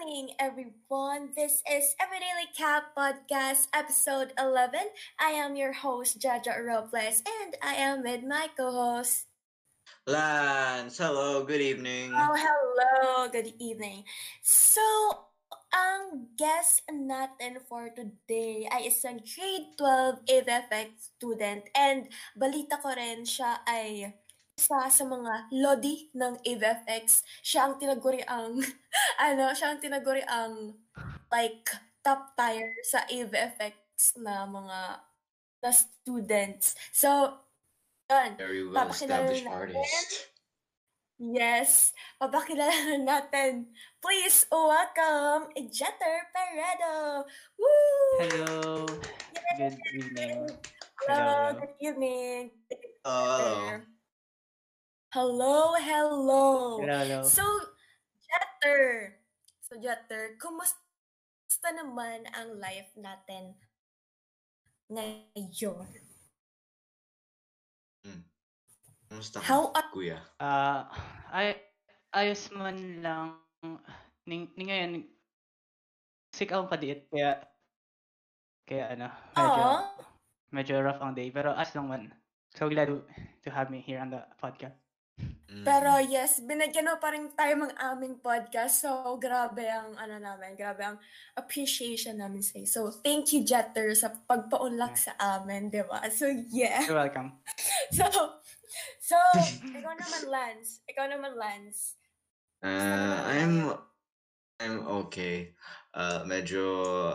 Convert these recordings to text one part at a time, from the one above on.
morning, everyone. This is Everyday Cap Podcast, episode 11. I am your host, Jaja Robles, and I am with my co host. Lance, hello, good evening. Oh, hello, good evening. So, ang guest natin for today ay isang grade 12 AVFX student and balita ko rin siya ay isa sa mga lodi ng AVFX. Siya ang tinaguri ang, ano, siya ang tinaguri ang like top tier sa AVFX na mga na students. So, yun. Very well Papakilala established natin. artist. Yes, papakilala natin. Please welcome Jeter Peredo. Woo! Hello. Good evening. Hello, Hello. good evening. Oh, Hello, hello. Hello, hello. So, Jeter. So, Jeter, kumusta naman ang life natin ngayon? Kamusta ka, How are kuya? Ah, ay ayos man lang ning, ning ngayon sick akong kadiit kaya kaya ano medyo Aw. medyo rough ang day pero as lang man so glad to, to have me here on the podcast Mm. Pero yes, binigyan mo pa rin tayo ng aming podcast. So, grabe ang, ano namin, grabe ang appreciation namin sa'yo. So, thank you, Jeter, sa pagpaunlak sa amin, di ba? So, yeah. you're welcome So, so, ikaw naman, Lance. Ikaw naman, Lance. Uh, I'm I'm okay. Uh, medyo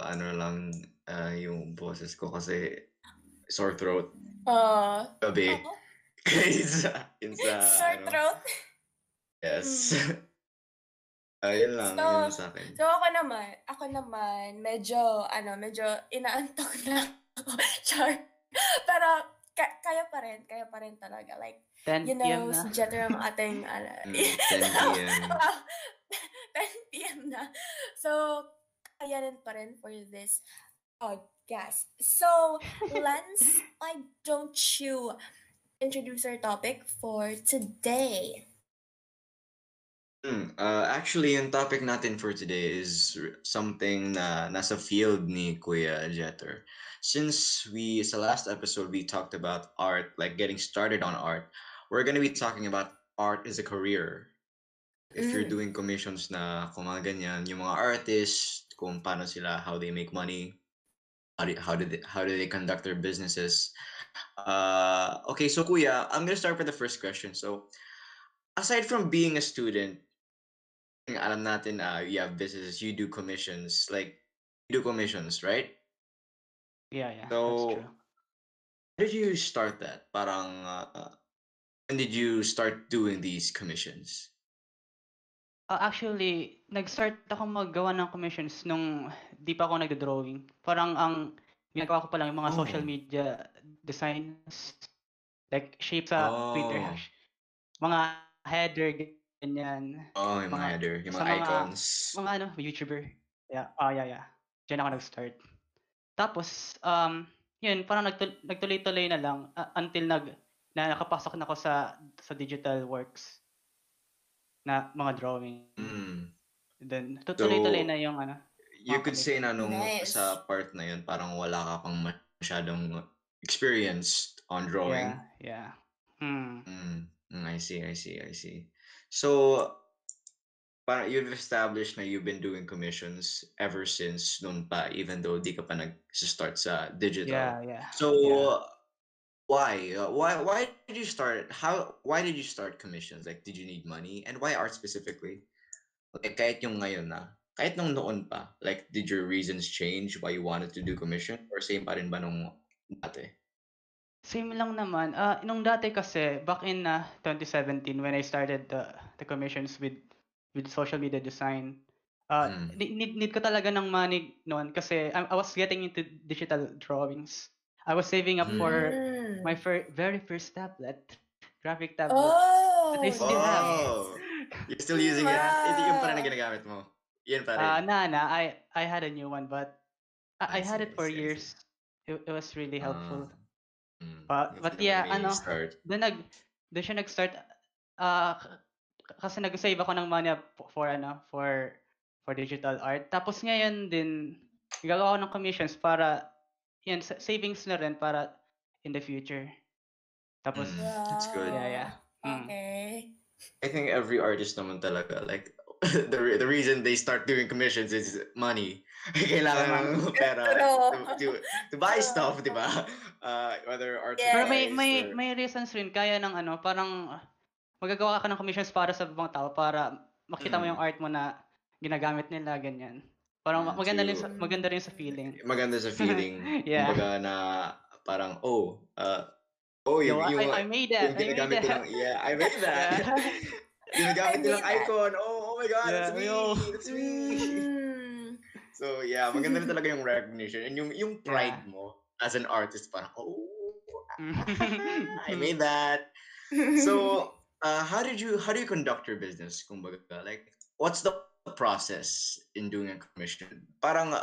ano lang uh, yung boses ko kasi sore throat Uh, gabi. oh, Kaya sa, yun sa, sore ano, throat. Yes. Ayun lang, So, yun sa akin. So, ako naman, ako naman, medyo, ano, medyo inaantok na ako. Char. Pero, ka- kaya pa rin, kaya pa rin talaga. Like, 10 you know, na si Jeter ang ating, ano, Mm, 10 p.m. 10 p.m. na. So, kayanin pa rin for this podcast. So, Lance, why don't you introduce our topic for today? Hmm, uh, actually, yung topic natin for today is something na nasa field ni Kuya Jeter. Since we, sa last episode, we talked about art, like getting started on art, we're gonna be talking about art as a career. If you're Mm. doing commissions na kung mga ganyan, yung mga artists, kung paano sila, how they make money, how do, how do they, how do they conduct their businesses. Uh, okay, so Kuya, I'm gonna start with the first question. So, aside from being a student, alam natin, uh, you have businesses, you do commissions, like, you do commissions, right? yeah yeah So, that's true How did you start that? Parang, uh, when did you start doing these commissions? Ah, actually, nag-start ako maggawa ng commissions nung di pa ako nagdo-drawing. Parang ang ginagawa ko pa lang yung mga Oh. social media designs, like shape sa Twitter, Oh. hash- mga header, ganyan. Oh, yung mga Mga- header, yung mga mga- icons. Mga ano, YouTuber. Yeah, ah, yeah, yeah. Diyan ako nag-start. Tapos, um, yun, parang nagtul- nagtuloy-tuloy na lang ah, until nag, na nakapasok na ako sa, sa digital works na mga drawing. Mm. Then, tutuloy-tuloy So, na yung ano. You could say na nung Nice. sa part na yun, parang wala ka pang masyadong experienced on drawing. Yeah, yeah. Hmm. Mm, mm, I see, I see, I see. So, parang you've established na you've been doing commissions ever since noon pa, even though di ka pa nag-start sa digital. Yeah, yeah. So, yeah. why? Uh, why? Why did you start? How? Why did you start commissions? Like, did you need money? And why art specifically? Like, kahit yung ngayon na, kahit nung noon pa, like, did your reasons change why you wanted to do commission? Or same pa rin ba nung dati? Same lang naman. Ah, nung dati kasi, back in uh, 2017, when I started the, the commissions with with social media design, uh, Mm. need, need ko talaga ng money noon kasi I, I was getting into digital drawings. I was saving up Mm. for Mm. my fir- very first tablet, graphic tablet. Oh, That I still have. Oh! You're still using it? Hindi yung pa na ginagamit mo. Yan pa rin. Uh, na, na, I, I had a new one, but I, I I had see, it for see, I years. It, it was really helpful. Ah, mm, But- but yeah, main ano, start. Doon nag doon siya nag-start ah k- kasi nag-save ako ng money p- for ano for for digital art. Tapos ngayon din, gagawa ako ng commissions para, yan, sa- savings na rin para in the future. Tapos, Mm. That's good. Yeah, yeah. Mm. Okay. I think every artist naman talaga, like, the, re- the reason they start doing commissions is money. Kailangan ng pera to, to, to buy stuff, di ba? Uh, whether art Yes. Pero may may or- may reasons rin kaya ng ano, parang ah, magagawa ka ng commissions para sa ibang tao para makita mo Mm. yung art mo na ginagamit nila ganyan. Parang Mm, maganda rin sa, maganda rin sa feeling. maganda sa feeling. Yeah. Kumbaga na parang, oh, uh, oh, yung, yung, I, I made that. yung I made ginagamit that. nilang, yeah, I made that. ginagamit nilang icon. Oh my God, Yeah, that's me. yo. That's me. Mm. So, yeah, maganda rin talaga yung recognition. And yung, yung pride Yeah. mo as an artist, parang, oh. I made that. So, uh, how did you how do you conduct your business? Kumbaga, like, what's the process in doing a commission? Parang,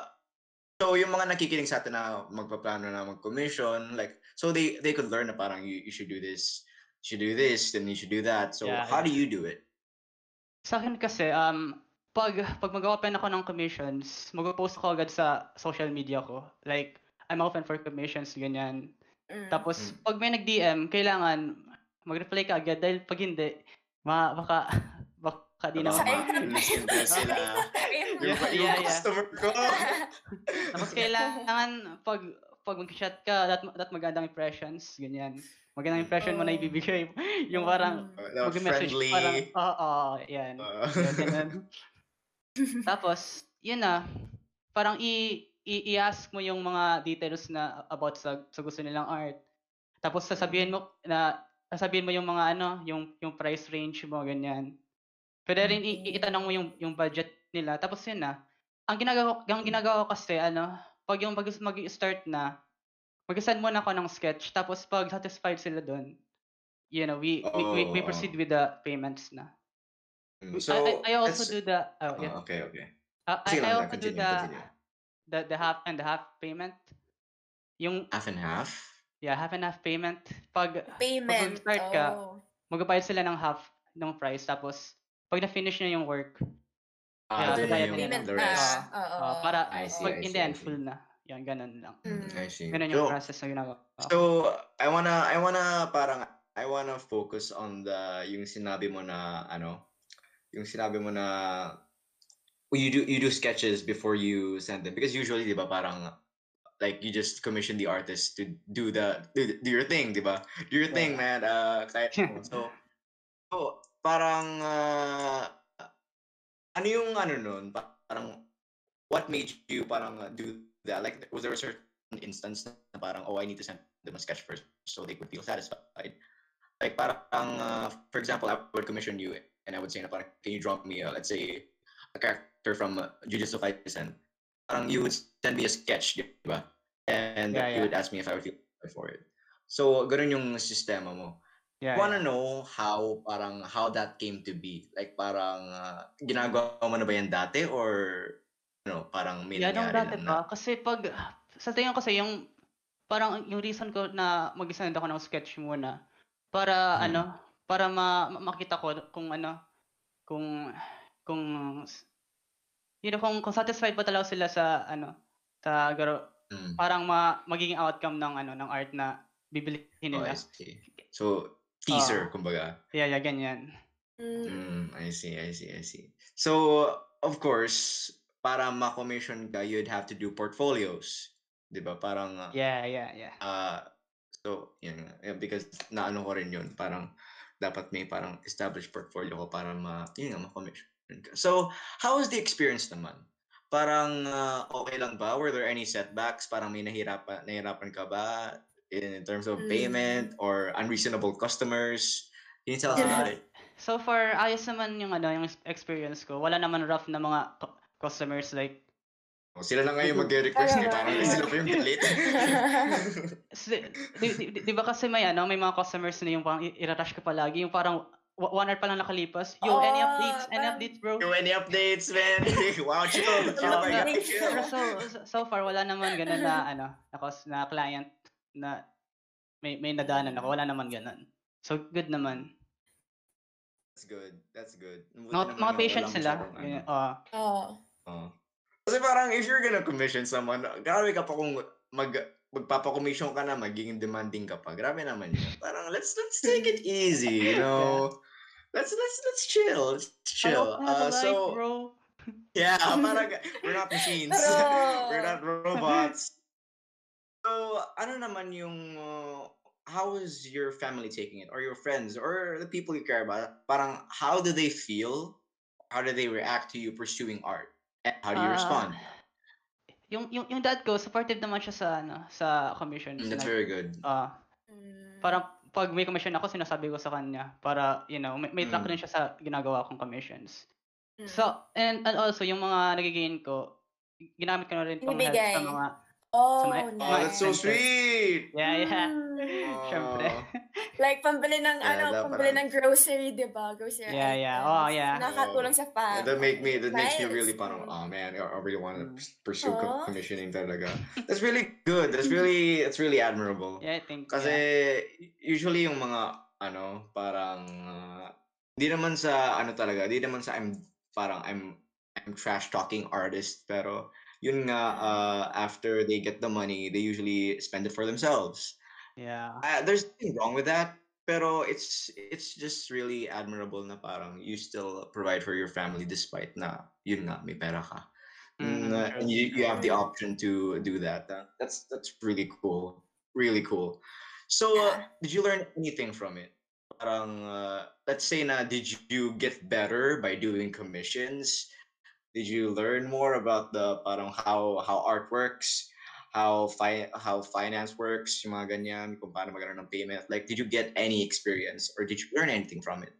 so yung mga nakikinig sa atin na magpaplano na mag-commission, like, so they they could learn na parang you, you should do this, you should do this, then you should do that. So, Yeah, how yeah. do you do it? Sa akin kasi, um, pag, pag mag-open ako ng commissions, mag-post ako agad sa social media ko. Like, I'm open for commissions, ganyan. Mm. Tapos, Mm. pag may nag-DM, kailangan mag-reply ka agad dahil pag hindi, ma baka, baka di. Sayang. ma-misinterpret sila. Yung, Yeah, yung yeah, yeah. customer ko. Tapos kailangan, pag, pag mag-chat ka, that, that magandang impressions, ganyan. Magandang impression mo na Oh. ibibigay. Yung parang, Uh, mag-message, friendly. parang, oo, oo, yan. Uh. Tapos, yun na, parang i, i, i-ask mo yung mga details na about sa, sa gusto nilang art. Tapos sasabihin mo na sasabihin mo yung mga ano, yung yung price range mo ganyan. Pwede rin i- i- itanong mo yung yung budget nila. Tapos yun na. Ang ginagawa ang ginagawa ko kasi ano, pag yung mag mag-start na, mag-send muna ako ng sketch tapos pag satisfied sila doon, you know, we we, we, we Oh. proceed with the payments na. Mm, I- so, I, I also it's- do the oh, yeah. Oh, okay, okay. Uh, I, I lang, also do continue, the, continue. the the half and the half payment. Yung Half and half? yeah, half and half payment. Pag Payment. mag-start ka, oh. magbabayad sila ng half ng price tapos pag na-finish na yung work, Ah, Yeah, bayad yung. Payment the na. rest. Oo. uh, para I see, pag I in the end full na. Yan, ganun lang. Mm. I see. Ganun yung So, process na ginagawa. so I wanna I wanna parang I wanna focus on the yung sinabi mo na ano yung sinabi mo na well, you do you do sketches before you send them because usually di ba parang like you just commission the artist to do the do, do your thing di ba do your thing man uh kahit so so parang uh, ano yung ano nun parang what made you parang uh, do that like was there a certain instance na parang oh I need to send them a sketch first so they could feel satisfied? Like parang uh, for example I would commission you and I would say na parang can you draw me uh, let's say a character from uh, Jujutsu Kaisen? Parang you would send me a sketch di ba? And Yeah, you would ask me if I would feel for it. So ganun yung sistema mo. Yeah, I wanna yeah. know how parang how that came to be. Like parang uh, ginagawa mo na ba yan dati or ano, parang may Yeah, nung nangyari dati lang pa. Kasi pag, sa tingin ko kasi yung, parang yung reason ko na mag-send ako ng sketch muna, para Hmm. ano, para ma ma- makita ko kung ano, kung, kung, you know, kung, kung satisfied pa talaga sila sa, ano, sa garo, na. Mm. parang ma, magiging outcome ng, ano, ng art na bibilihin Oh, I nila. see. So, teaser, kumbaga. Yeah, yeah, ganyan. Mm, I see, I see, I see. So, of course, para ma-commission ka, you'd have to do portfolios. Di ba? Parang, uh, Yeah, yeah, yeah. uh, so, yun nga. Yeah, because naano ko rin yun. Parang, dapat may parang established portfolio ko para ma, yun nga, ma-commission ka. So, how was the experience naman? Parang, uh, okay lang ba? Were there any setbacks? Parang may nahirapan, nahirapan ka ba? In, terms of Mm. payment or unreasonable customers? Can you tell us Uh, about it? So far, ayos naman yung ano, yung experience ko. Wala naman rough na mga customers like O, Oh, sila na ngayon mag-request eh. Parang sila pa yung. Si- di, di, di- di ba kasi may ano, may mga customers na yung parang i- irarush ka palagi, yung parang one hour pa lang nakalipas. Yo, any Oh, updates? Any updates, bro? Yo, any updates, man? wow, chill. Chill Oh? Chill. Pero so, so- so far, wala naman ganun na, ano, na, na client na may, may nadaanan ako. Wala naman ganun. So, good naman. That's good. That's good. Buti Mga, mga yung patient walang sila. masyadong ano. Ganyan, ah. Oo. Oh. Kasi parang if you're gonna commission someone, grabe ka pa kung mag magpapa-commission ka na, magiging demanding ka pa. Grabe naman yun. Parang let's let's take it easy, you know. Let's let's let's chill. Let's chill. Uh, ba, so bro? yeah, parang we're not machines. We're not robots. So, ano naman yung uh, how is your family taking it or your friends or the people you care about? Parang how do they feel? How do they react to you pursuing art? And how do you Ah, respond? Yung, yung, yung dad ko, supportive naman siya sa, ano, sa commissions. Mm, That's very good. ah, Mm. parang pag may commission ako, sinasabi ko sa kanya para, you know, may, may track Mm. rin siya sa ginagawa kong commissions. Mm. So, and, and also, yung mga nagigain ko, ginamit ko na rin pang help sa mga, oh, my- Oh, that's so sweet. yeah, yeah. Mm. Syempre. Like, pambili ng, Yeah, ano, dapat pambili ah. ng grocery, di ba? Grocery Yeah, yeah. Oh, yeah. Nakakatulong sa Yeah, that make me that makes me really parang oh man I I really want to Mm. pursue co- Aw. commissioning talaga. That's really good. That's really that's really admirable. Yeah, I think, Kasi yeah. usually yung mga ano parang uh, di naman sa ano talaga, di naman sa I'm parang I'm I'm trash talking artist pero yun nga uh, after they get the money, they usually spend it for themselves. Yeah. Uh, there's nothing wrong with that, pero it's it's just really admirable na parang you still provide for your family despite na yun nga may pera ka. Mm, Mm, uh, and you, you have the option to do that. Uh, that's that's really cool. Really cool. So, uh, did you learn anything from it? Parang uh, let's say na did you get better by doing commissions? Did you learn more about the parang how how art works? How fi- how finance works, yung mga ganyan, kung paano magkaroon ng payment. Like, did you get any experience or did you learn anything from it?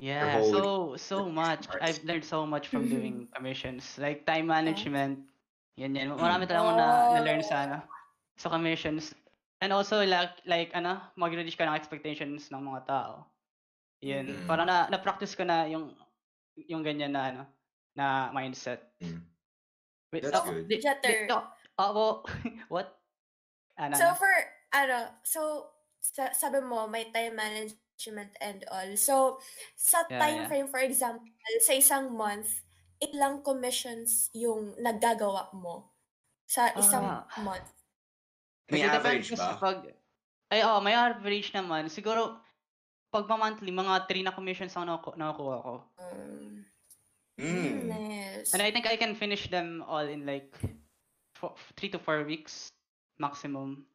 Yeah, whole so so much. parts. I've learned so much from Mhm. doing commissions. Like time management. Yan yan. Marami talaga ako na, na-learn sa Oh. ano, sa commissions. And also like like ano, mag-reach ka ng expectations ng mga tao. Yun. Mm. Parang na na-practice ko na yung yung ganyan na ano, na mindset. Mm. Wait, That's oh, good. di- di- Jetter. oh, oh, well, what? Ano, So ano? for ano, so sa, sabi mo may time management and all. So sa Yeah, time yeah. frame for example, sa isang month, ilang commissions yung naggagawa mo sa isang Ah. month? May Kasi average ba? sa Pag, ay, oh, may average naman. Siguro, pag monthly, mga 3 na commissions ang naku- nakukuha ko. Um, Mm. Nice. And I think I can finish them all in like 3 to 4 weeks maximum.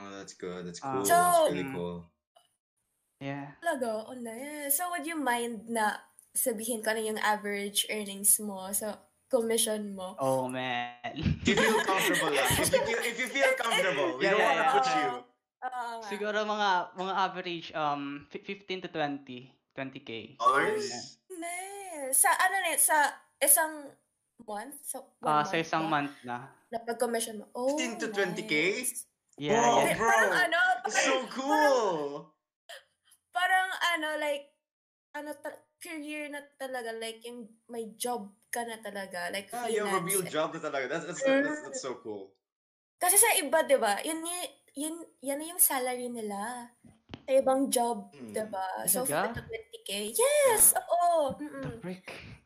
Oh, that's good. That's Ah. cool. So- that's really cool. Yeah. Talaga, oh nice. So would you mind na sabihin ko na yung average earnings mo sa commission mo? Oh, man. If you feel comfortable lang. If you feel, if you feel comfortable, we Yeah, don't yeah, want to yeah. push you. Nga. Siguro mga mga average um fi- 15 to 20, 20k. Dollars? Nice. Sa ano na, sa isang month? Sa one Ah, month sa isang ba? month na. Na pag-commission mo. Oh, 15 to 20K? nice. Yeah, Oh, yeah. bro. Parang ano, That's so cool. parang ano, like, ano, ta- career na talaga, like, yung may job ka na talaga, like, Ah, you have a freelance. real job na talaga. That's, that's, that's, that's so cool. Kasi sa iba, di ba, yun, y- yun, yan na yung salary nila. Sa ibang job, Mm. di ba? So, Talaga? 15 to 20k. Yes! Oo! The Mm-mm. frick.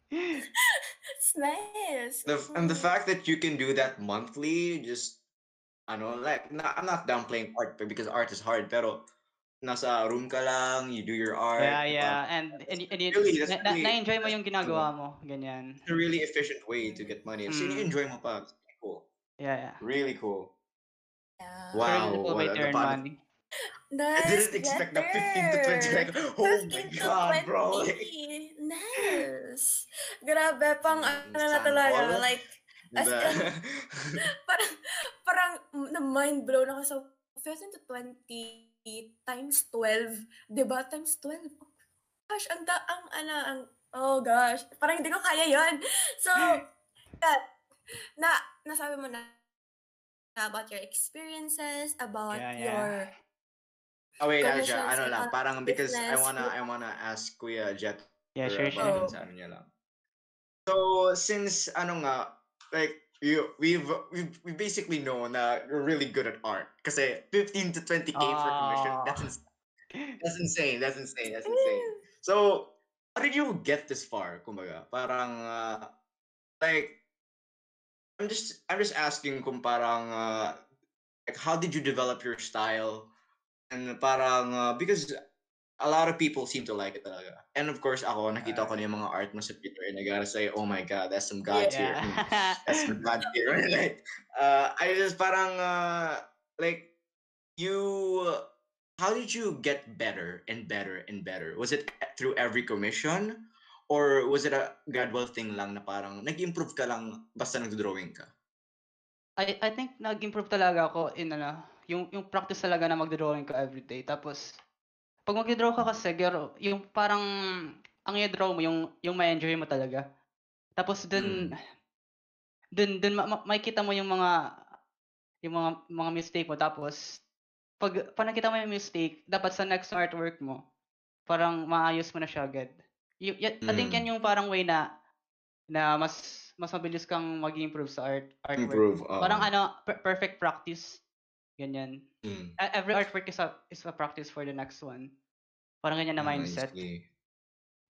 It's nice. The, and the Mm. fact that you can do that monthly, just, ano, like, na, I'm not downplaying art but because art is hard, pero nasa room ka lang, you do your art. Yeah, diba? yeah. And and, and you, Really, that's na, na, really- na-enjoy mo that's yung ginagawa mo, ganyan. It's a really efficient way to get money. So, Mm. enjoy mo pa. It's cool. Yeah, yeah. Really cool. Yeah. Wow. Very little way what- to the earn money. Nice. I didn't expect the 15 to 20. Like, better. oh my 15 to god, bro. 20. Nice. Grabe, pang ano na talaga. Like, as in, parang, parang na-mind blown ako. So, 15 to 20 times 12. Diba? Times 12. Oh gosh, ang da, ang, ano, ang, oh gosh. Parang hindi ko kaya yon So, that, na, nasabi mo na, about your experiences, about Yeah, yeah. your Oh wait, Commissions Aja, ano and lang, all parang because I wanna I wanna ask Kuya Jet Yeah, sure, about sure. Oh. sa ano niya lang. So since ano nga, like you we've we've we basically know na you're really good at art. Kasi 15 to 20k for commission. That's ins- that's insane. That's insane. That's insane. So how did you get this far? Kumbaga, parang uh, like I'm just I'm just asking kung parang uh, like how did you develop your style and parang uh, because a lot of people seem to like it talaga. And of course ako nakita ko na yung mga art mo sa Twitter and I gotta say oh my god that's some god tier. Yeah. That's some god tier. Right? Uh, I just parang uh, like you how did you get better and better and better? Was it through every commission? Or was it a gradual thing lang na parang nag-improve ka lang basta nagdo-drawing ka? I I think nag-improve talaga ako in ano, yung yung practice talaga na magdo-drawing ka everyday. Tapos pag magdo-draw ka kasi, gero, yung parang ang i-draw mo yung yung ma-enjoy mo talaga. Tapos dun dun dun ma- ma- makikita mo yung mga yung mga mga mistake mo tapos pag pag nakita mo yung mistake, dapat sa next artwork mo, parang maayos mo na siya agad. Y- y- I think Mm. yan yung parang way na na mas mas mabilis kang mag-improve sa art artwork. Improve. oo. Parang ano, per- perfect practice. Ganyan. Mm. E- Every artwork is a is a practice for the next one. Parang ganyan na Ah, mindset.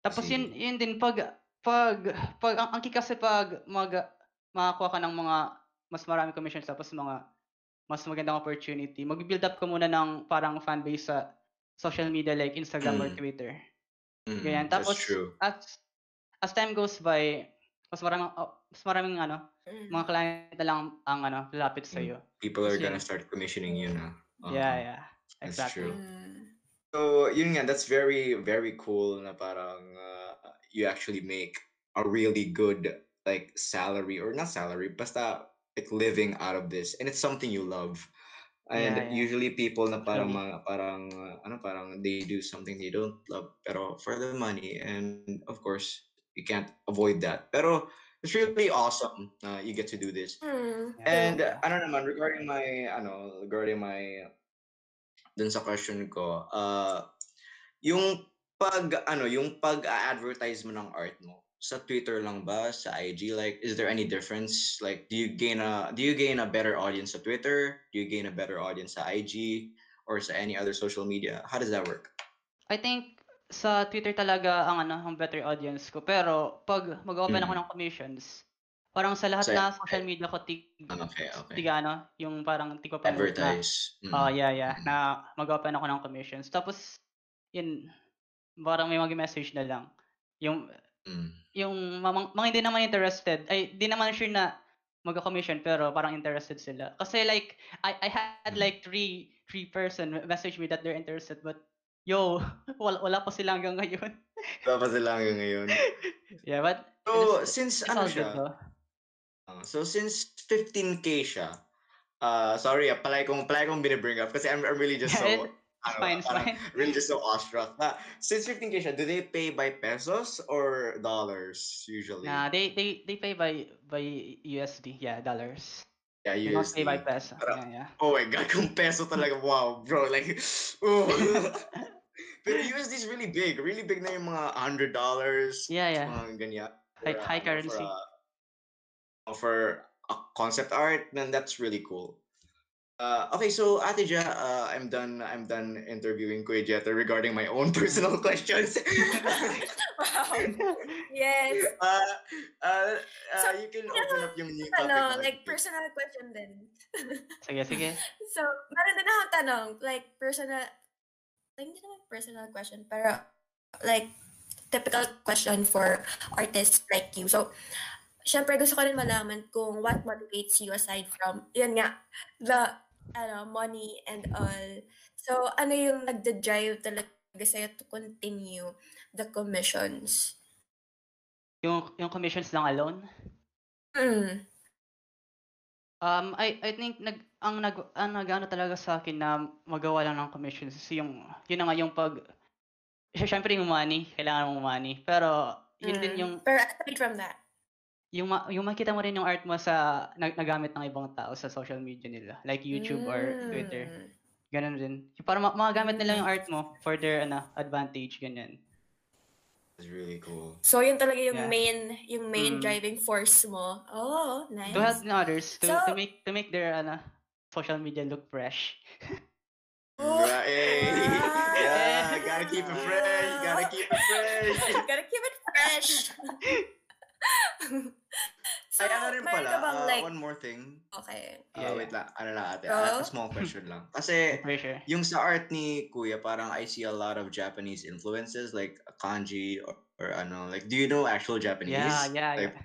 Tapos yun see. yun din pag pag pag ang, ang kasi pag mag makakuha ka ng mga mas marami commissions tapos mga mas magandang opportunity, mag-build up ka muna ng parang fan base sa social media like Instagram or Mm. Twitter. Mm, Ganyan. that's Tapos true. as as time goes by, mas maraming oh, mas maraming ano, Mm. mga client na lang ang ano, lalapit sa Mm. iyo. People are Kasi- gonna start commissioning you na. Yeah, Uh-huh. yeah. That's Exactly. true. Mm. So, yun nga, that's very, very cool na parang uh, you actually make a really good like salary or not salary, basta like living out of this. And it's something you love. And Yeah, yeah. usually people na parang mga, parang uh, ano parang they do something they don't love pero for the money and of course you can't avoid that. Pero it's really awesome na you get to do this. Mm. Yeah. And uh, ano naman regarding my ano regarding my dun sa question ko, uh yung pag ano, yung pag-advertise mo ng art mo sa Twitter lang ba, sa IG like is there any difference? Like do you gain a do you gain a better audience sa Twitter? Do you gain a better audience sa IG or sa any other social media? How does that work? I think sa Twitter talaga ang ano, ang better audience ko. Pero pag mag-open ako Mm. ng commissions, parang sa lahat Sa- na social media ko tig Okay, okay. tiga ano, yung parang tigpa pa na. Advertise. Mm. Oh, yeah, yeah. Mm. Na mag-open ako ng commissions. Tapos yun parang may mag-message na lang. Yung Mm. yung mga, mga hindi naman interested, ay di naman sure na magka-commission pero parang interested sila. Kasi like I I had Mm. like three three person message me that they're interested but yo, wala, wala pa sila hanggang ngayon. Wala pa sila hanggang ngayon. yeah, but So, it's- since it's ano good siya, though. Uh, so since 15k siya, uh, sorry, ah, palagi kong, palagi kong binibring up kasi I'm, I'm really just so, It's- ano, fine, parang fine. really just so awestruck. Na, since 15k siya, do they pay by pesos or dollars usually? Nah, they they they pay by by USD, yeah, dollars. yeah, They don't pay by peso. Pero- Yeah, yeah. Oh my god, kung peso talaga, wow, bro, like, ooh. Pero USD is really big. Really big na yung mga $100. Yeah, yeah. Mga ganyan. High- high ano, currency. For, uh, for a concept art, then that's really cool. Uh, okay, so Ate Ja, uh, I'm done. I'm done interviewing Kuya Jetta regarding my own personal questions. wow. Yes. uh, uh, uh, So, you can open up yung new topic. Ano, natin. like personal question then. Sige, sige. So, meron din akong tanong, like personal, like, hindi naman personal question, pero like typical question for artists like you. So, syempre gusto ko rin malaman kung what motivates you aside from, yun nga, the ano, money and all. So, ano yung nagda-drive talaga sa'yo to continue the commissions? Yung yung commissions lang alone. Mm. Um, I I think nag ang nag ang nag-ano talaga sa akin na magawa lang ng commissions is yung yun na nga yung pag syempre yung money, kailangan mong money. Pero yun din Mm. yung Pero aside from that, yung ma- yung makita mo rin yung art mo sa nag, nagamit ng ibang tao sa social media nila, like YouTube or Twitter. mm. Ganun din. Para ma- magagamit nila yung art mo for their ano, advantage ganyan. It's really cool. So, yun talaga yung Yeah. main, yung main Mm. driving force mo. Oh, nice. To help others to, to make to make their ano, social media look fresh. Oh. Right. Ah. yeah, gotta keep it fresh. Gotta keep it fresh. Gotta keep it fresh. So, Ay, ano rin pala, ka bang ah, like, one more thing. okay. Ah, Yeah, wait lang, ano lang ate, Go. ah, a small question lang. Kasi, sure. yung sa art ni Kuya, parang I see a lot of Japanese influences, like kanji or, or ano, like, do you know actual Japanese? Yeah, yeah, Like, yeah.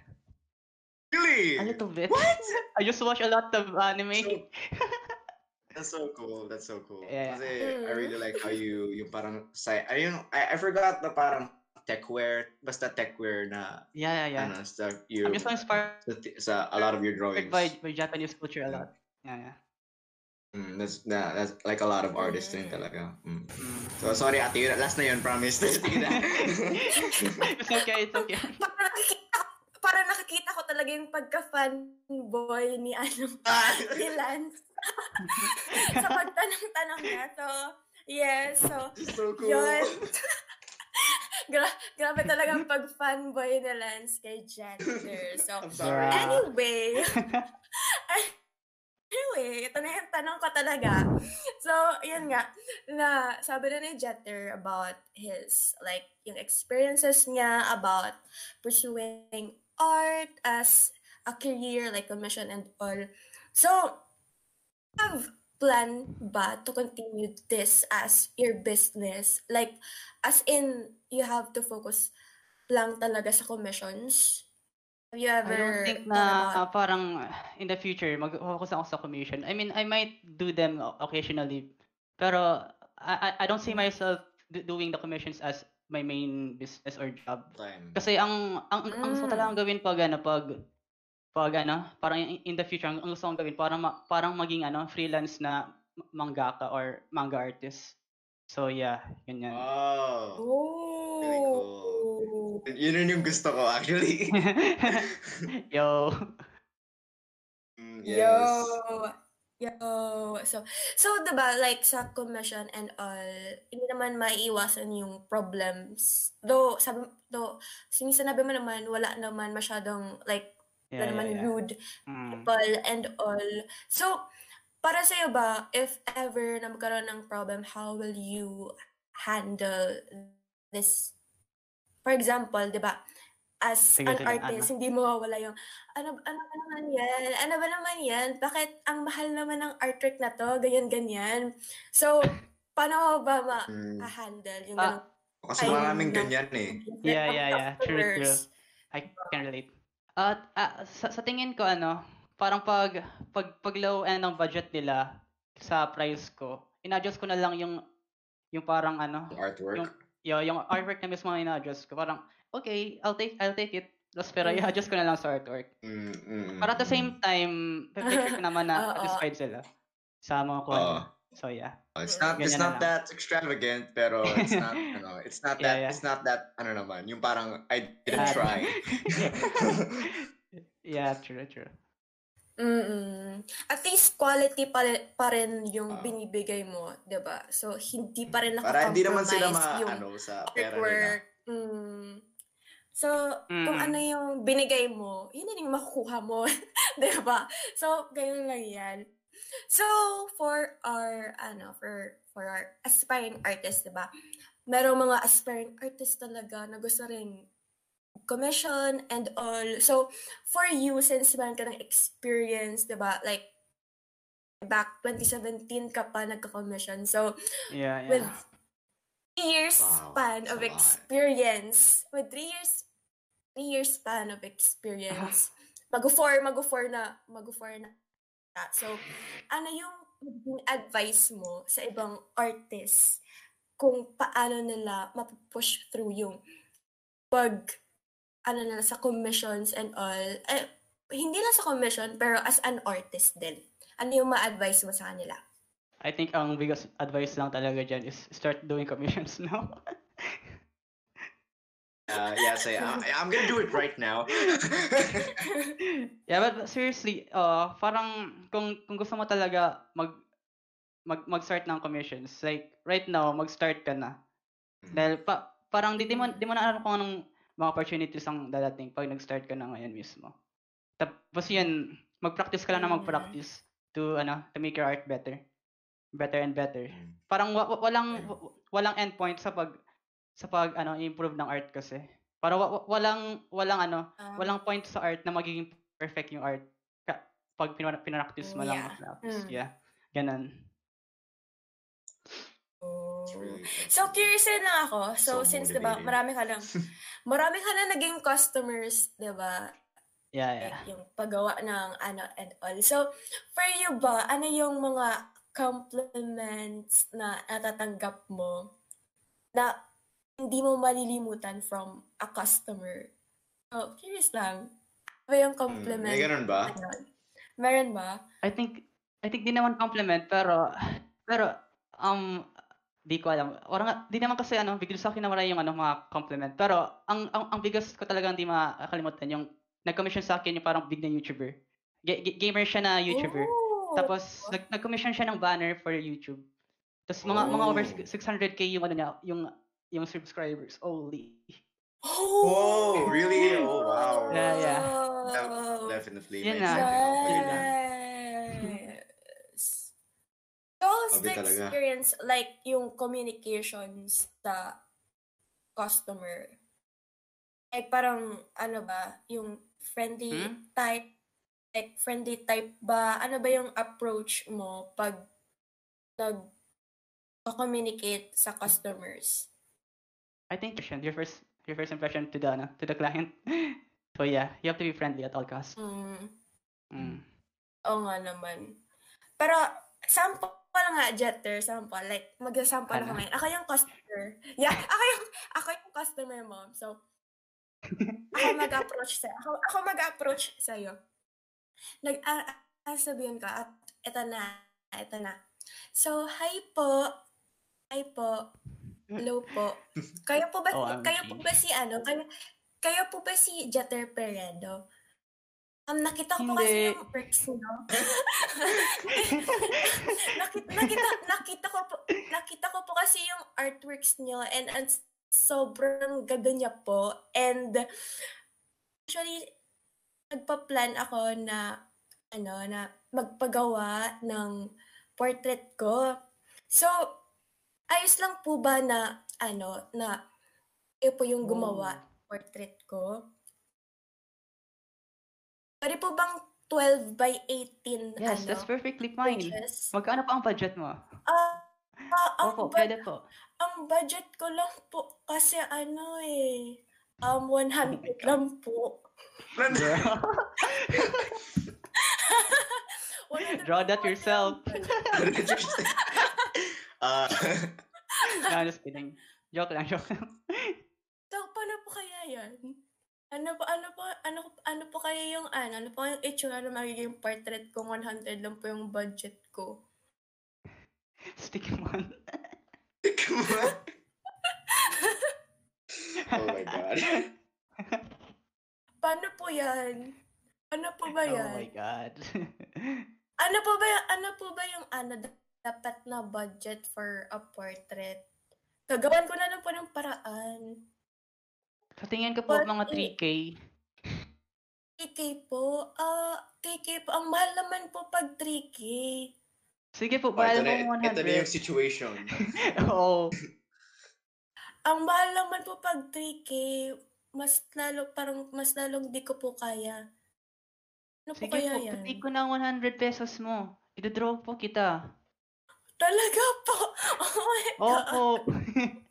Really? A little bit. What? I just watch a lot of anime. So- That's so cool. That's so cool. Yeah. Kasi I really Mm. like how you, yung parang, sa, ayun, I, I forgot na parang techwear, basta techwear na, yeah, yeah, yeah. ano, stuff you, I'm just inspired sa, sa a lot of your drawings. by, by Japanese culture a lot. Yeah, yeah. Mm, that's, na, that's like a lot of artists rin talaga. Mm. Mm. So, sorry ate, yun, last na yun, promise. It's okay, it's okay. Para nakikita, nakikita ko talaga yung pagka-fanboy ni ano, Ah! ni Lance. sa pagtanong-tanong niya. So, yes. So, so cool. yun. Gra- grabe talaga ang pag-fanboy ni Lance kay Janitor. So, I'm sorry. Yeah. anyway. anyway, ito na yung tanong ko talaga. So, yun nga, na sabi na ni Jeter about his, like, yung experiences niya about pursuing art as a career, like commission and all. So, have plan ba to continue this as your business? Like, as in, you have to focus lang talaga sa commissions? Have you ever I don't think na about uh, parang in the future mag-focus ako sa commission. I mean, I might do them occasionally, pero I, I- I don't see myself do- doing the commissions as my main business or job. Time. Kasi ang ang, ang gusto ko Mm. talagang gawin pag ano pag pag ano, parang in, in the future ang, gusto kong gawin parang ma- parang maging ano freelance na mangaka or manga artist. So yeah, yun yan. Oh. Very cool. Yun yun yung gusto ko, actually. Yo. Mm, Yo. yes. Yo. So, so 'di ba like sa commission and all, hindi naman maiiwasan yung problems. Though, sabi, though, sin- sinabi mo naman, wala naman masyadong like, Yeah, naman yeah, yeah. rude Mm. people and all. So, para sa'yo ba, if ever na magkaroon ng problem, how will you handle this? For example, di ba, as Sige, an sige, artist, hindi mawawala yung, ano, ano ba naman yan? Ano ba naman yan? Bakit ang mahal naman ng artwork na to? Ganyan, ganyan. So, paano mo ba Mm. ma-handle yung Ah, ganun? Kasi maraming ganyan eh. Yeah, yeah, yeah. True, true. I can relate. At ah, sa, sa tingin ko ano, parang pag pag pag low end ng budget nila sa price ko, in-adjust ko na lang yung yung parang ano, Artwork. Yung- yo, yung artwork na mismo in-adjust ko. Parang okay, I'll take I'll take it. Tapos pero Mm. i-adjust ko na lang sa artwork. Mm, mm, Para at the mm, same time, pipicture ko naman na Oo. satisfied sila sa mga Oo. kuha nila. So yeah. It's not it's Ganyan na not lang. that extravagant pero it's not ano, it's not Yeah, that yeah. it's not that ano naman, yung parang I didn't Ah, try. yeah, true, true. Mm. At least quality pa, rin- pa rin yung Ah. binibigay mo, 'di ba? So hindi pa rin Para hindi naman sila ma yung ano sa pera nila. Mm. So, kung Mm. ano yung binigay mo, yun din yung makukuha mo, 'di ba? So, ganyan lang 'yan. So, for our ano, for for our aspiring artists, 'di ba? Merong mga aspiring artists talaga na gusto rin commission and all. So, for you, since meron ka ng experience, di ba? Like, back 2017 ka pa nagka-commission. So, Yeah, with yeah. three years Wow, span of experience, with three years, three years span of experience, mag-four, mag-four na, mag-four na. So, ano yung advice mo sa ibang artists kung paano nila mapupush through yung pag ano nila sa commissions and all. Eh, hindi lang sa commission, pero as an artist din. Ano yung ma-advise mo sa kanila? I think ang biggest advice lang talaga dyan is start doing commissions now. Uh, yeah, say uh, I'm gonna do it right now. yeah, but seriously, uh, parang kung kung gusto mo talaga mag mag mag-start ng commissions, like right now, mag-start ka na. Dahil pa, parang di, di mo di mo na alam kung anong mga opportunities ang dadating pag nag-start ka na ngayon mismo. Tapos yun, mag-practice ka lang na mag-practice to ano, to make your art better. Better and better. Mm. Parang wa- wa- walang wa- walang endpoint sa pag sa pag ano improve ng art kasi. Para wa- wa- walang walang ano, Ah, walang point sa art na magiging perfect yung art. Ka- pag pinara- pinaractice mo lang. Yeah. Tapos, Mm. yeah. Ganun. Oh. So, curious rin lang ako. So, So since, di ba, marami ka lang, marami ka na naging customers, di ba? Yeah, yeah. Like, yung paggawa ng ano and all. So, for you ba, ano yung mga compliments na natatanggap mo na hindi mo malilimutan from a customer? So, curious lang. Ano ba yung Hmm, compliment? May ganun ba? Meron ba? I think, I think di naman compliment, pero, pero, um, di ko alam. Orang, nga- di naman kasi, ano, bigla sa akin na wala yung, ano, mga compliment. Pero, ang, ang, ang biggest ko talagang di makakalimutan, yung, nag-commission sa akin yung parang big na YouTuber. Ga- ga- gamer siya na YouTuber. Oh. Tapos, nag- nag-commission siya ng banner for YouTube. Tapos, mga, mga over Oh. 600k yung, ano niya, yung, yung subscribers. Holy. Oh, really? Oh, wow. Yeah, yeah. Wow. Definitely. Yun makes na. sense. Yes. The talaga. experience, like, yung communications sa customer? Like, parang, ano ba, yung friendly Hmm? type, like, friendly type ba? Ano ba yung approach mo pag nag-communicate sa customers? I think your first your first impression to the ano, to the client. so yeah, you have to be friendly at all costs. Mm. Mm. Oo nga naman. Pero, sample nga, Jetter, sample. Like, mag-sample ako Ano? ngayon. Ako yung customer. Yeah, ako yung, ako yung customer mo. So, ako mag-approach sa'yo. Ako, ako mag-approach sa'yo. Nag, ah, ah, sabihin ka, at eto na, eto na. So, hi po. Hi po. Hello po. Kayo po ba, OMG. kayo po ba si ano, kayo, kayo po ba si Jetter Peredo? Um, nakita ko po kasi Hindi. yung works mo. nakita, nakita, nakita ko po, nakita ko po kasi yung artworks niyo and, and sobrang ganda niya po. And actually, nagpa-plan ako na ano, na magpagawa ng portrait ko. So, ayos lang po ba na ano, na kayo po yung gumawa Oh. portrait ko? Pwede po bang 12 by 18 Yes, ano? that's perfectly fine. pages? Magkano pa ang budget mo? Ah, ah, ang, Opo, bu- pwede po. ang budget ko lang po kasi ano eh, um, 100 lang po. 100 Draw lang that po yourself. budget. Ah, no, just kidding. Joke lang, joke lang. So, paano po kaya yan? Ano po, ano po, ano, ano po kaya yung, ano, ano po yung itsura na magiging portrait kung 100 lang po yung budget ko? Stick on. oh my god. Paano po yan? Ano po ba oh yan? my god. Ano po ba yung, ano po ba yung ano, dapat na budget for a portrait? Gagawan ko na lang po ng paraan. Sa tingin ko po, But mga it- 3K. KK po, ah, KK po, ang mahal naman po pag 3K. Sige po, bahal ito, na, mo ito na yung 100. situation. Oo. Ang mahal naman po pag 3K, mas lalo, parang mas lalong di ko po kaya. Ano po Sige kaya po, yan? pati ko ng 100 pesos mo. Idodraw po kita. Talaga po? Oh my God. Opo.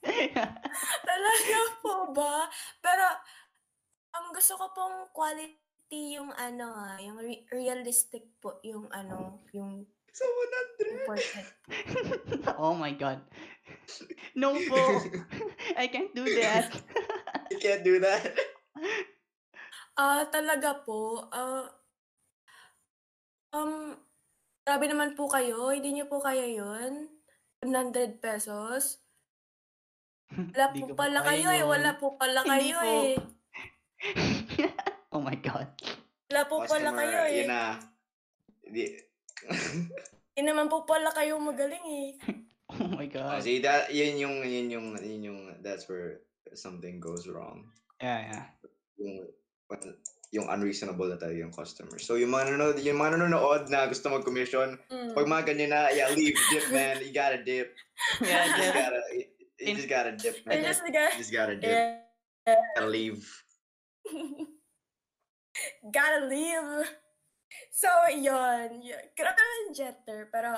Talaga po ba? Pero, ang gusto ko pong quality yung ano ah, yung re- realistic po, yung ano, yung, So, yung portrait. oh my god. No po. I can't do that. 100. You can't do that. Ah, talaga po. Ah, um, grabe naman po kayo. Hindi niyo po kaya yun? 100 pesos? Wala Di po ko pala kayo eh. yun. Wala po pala Hindi kayo po. eh. oh my god. Wala po pala kayo eh. yun na. Di- Hindi naman po pala kayo magaling eh. Oh my oh, god. see, that, yun yung, yun yung, yun yung, that's where something goes wrong. Yeah, yeah. Yung, yung unreasonable na tayo yung customer. So, yung mga nanonood, yung mga nanonood na gusto mag-commission, Mm. pag mga ganyan na, yeah, leave, dip, man. You gotta dip. Yeah, You just just, gotta, you, you just gotta dip, You man. just gotta, You just gotta dip. yeah. Gotta leave. gotta leave. So, yun. yun. Grabe naman Jetter, pero,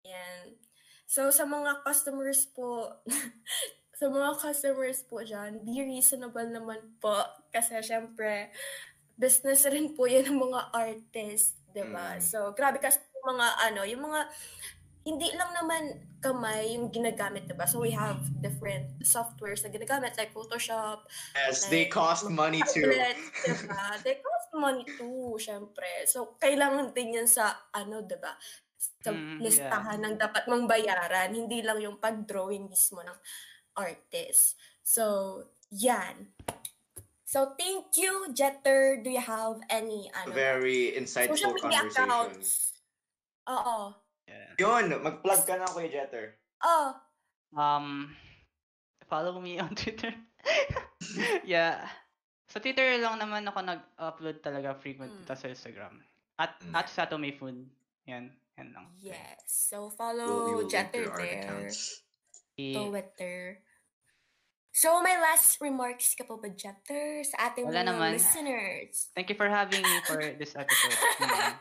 yan. So, sa mga customers po, sa mga customers po dyan, be reasonable naman po. Kasi, syempre, business rin po yan ng mga artists, di ba? Mm. So, grabe kasi yung mga, ano, yung mga, hindi lang naman kamay yung ginagamit, di ba? So, we have different softwares na ginagamit, like Photoshop, Yes, they cost money too. diba? They cost money too, syempre. So, kailangan din yan sa, ano, diba? Sa Mm, listahan ng dapat mong bayaran, hindi lang yung pag-drawing mismo ng artist. So, yan. So, thank you, Jetter. Do you have any, ano, Very social insightful media conversation. accounts? Oo. Yeah. Yun, mag-plug ka na, Kuya Jetter. Oh, Um, follow me on Twitter. yeah. Sa Twitter lang naman ako nag-upload talaga frequent Mm. sa Instagram. At Mm. at Sato May Food. Yan. Yan lang. yes. So, We'll, follow link Jetter there. Twitter. So, may last remarks ka po ba, Jetter, sa ating Wala mga naman. listeners? Thank you for having me for this episode.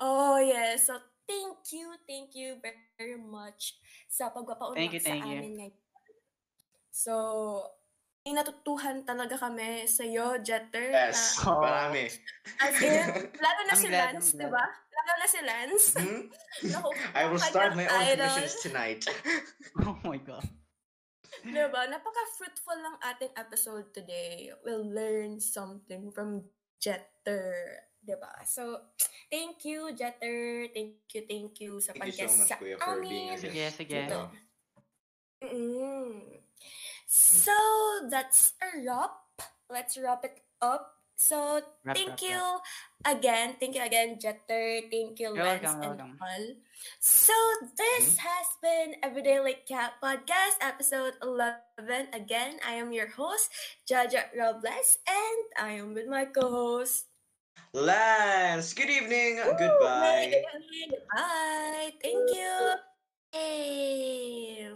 Oh, yes. So, thank you, thank you very much sa pagpapaunlak Thank you, sa thank you. amin ngayon. So, may natutuhan talaga kami sa iyo, Jetter. Yes, Oh. marami. Na, as in, lalo na I'm si glad, Lance, di ba? Lalo na si Lance. Hmm? I will start my own idol. commissions tonight. Oh my god. Diba? Napaka-fruitful ng ating episode today. We'll learn something from Jetter. Diba? So, thank you, Jetter. Thank you, thank you sa Thank you so pag-guest much, sa Kuya, for being a amin. guest. Sige, sige. Dito. Mm. So, that's a wrap. Let's wrap it up. So, Wrap, thank wrap, you again. Thank you again, Jetter. Thank you, You're Lance welcome, and welcome. all. So, this mm-hmm. has been Everyday Like Cat Podcast, episode 11. Again, I am your host, Jaja Robles, and I am with my co-host. Lance, good evening. Woo! Goodbye. Goodbye. Thank you. Hey.